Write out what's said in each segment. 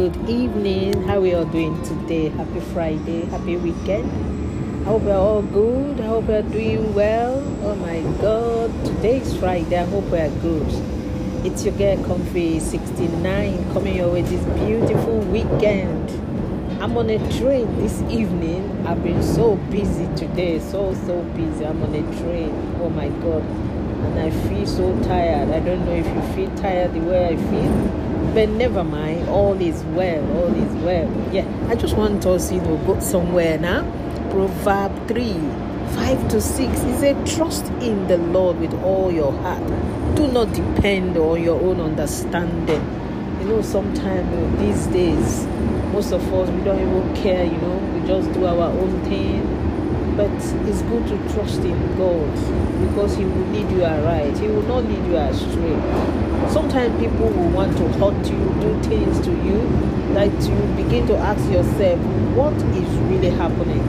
Good evening. How are you all doing today? Happy Friday. Happy weekend. I hope you're all good. I hope you're doing well. Oh my God. Today is Friday. I hope we're good. It's your girl Comfy 69 coming your way this beautiful weekend. I'm on a train this evening. I've been so busy today. So, so busy. I'm on a train. Oh my God. And I feel so tired. I don't know if you feel tired the way I feel but never mind, all is well, all is well. Yeah, I just want us, you know, go somewhere now. Proverb 3 5 to 6 is a trust in the Lord with all your heart. Do not depend on your own understanding. You know, sometimes these days, most of us, we don't even care, you know, we just do our own thing but it's good to trust in God because He will lead you aright. He will not lead you astray. Sometimes people will want to hurt you, do things to you that you begin to ask yourself, what is really happening?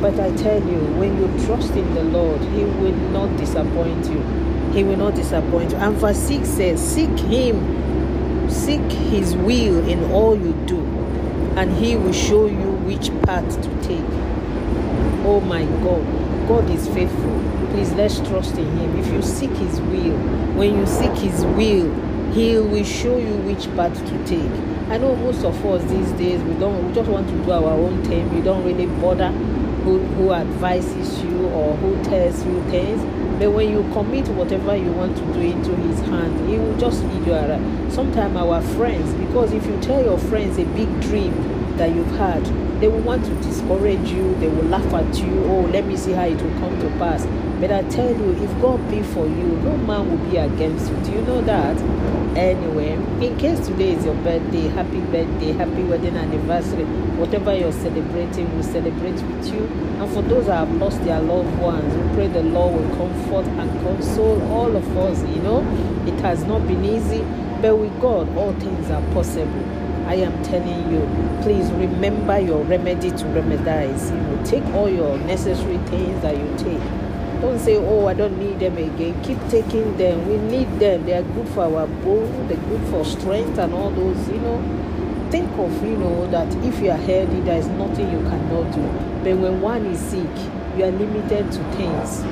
But I tell you, when you trust in the Lord, He will not disappoint you. He will not disappoint you. And verse 6 says, Seek Him, seek His will in all you do, and He will show you which path to take. Oh my God. God is faithful. Please let's trust in Him. If you seek His will, when you seek His will, He will show you which path to take. I know most of us these days we don't we just want to do our own thing. We don't really bother who, who advises you or who tells you things. But when you commit whatever you want to do into his hand, he will just lead you around. Sometimes our friends, because if you tell your friends a big dream that you've had, they will want to discourage you, they will laugh at you, oh, let me see how it will come to pass. But I tell you, if God be for you, no man will be against you. Do you know that? Anyway, in case today is your birthday, happy birthday, happy wedding anniversary, whatever you're celebrating, we celebrate with you. And for those that have lost their loved ones, we pray the Lord will comfort and console all of us. You know, it has not been easy, but with God, all things are possible. I am telling you, please remember your remedy to remedize. You know, take all your necessary things that you take. Don't say, oh, I don't need them again. Keep taking them. We need them. They are good for our bone. They're good for strength and all those, you know. Think of, you know, that if you are healthy, there is nothing you cannot do. But when one is sick, you are limited to things.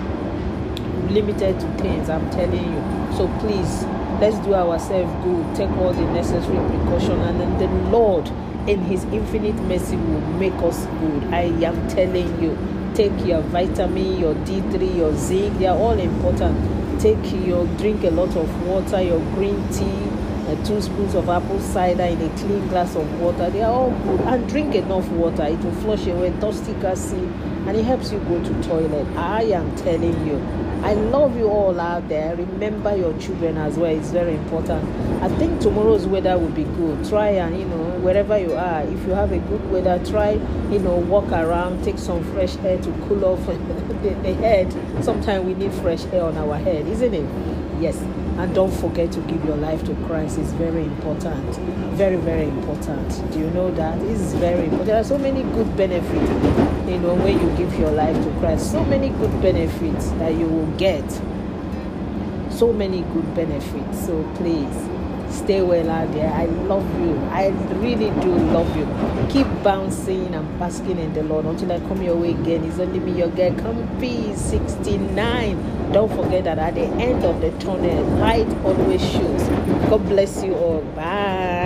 Limited to things, I'm telling you. So please, let's do ourselves good take all the necessary precaution and then the lord in his infinite mercy will make us good. I am telling you take your vitamin your d3 your zinc they are all important. Take your drink a lot of water your green tea uh, two spoons of apple cider in a clean glass of water they are all good and drink enough water it will flush away toxic acid and it helps you go to toilet i am telling you I love you all out there. Remember your children as well. It's very important. I think tomorrow's weather will be good. Try and you know wherever you are, if you have a good weather, try you know walk around, take some fresh air to cool off the, the head. Sometimes we need fresh air on our head, isn't it? Yes. And don't forget to give your life to Christ. It's very important. Very, very important. Do you know that? It's very important. There are so many good benefits, you know, when you give your life to Christ. So many good benefits that you will get. So many good benefits. So please stay well out there. I love you. I really do love you. Keep bouncing and basking in the Lord until I come your way again. It's only me, your girl, Comfy 69. Don't forget that at the end of the tunnel, light always shows. God bless you all. Bye.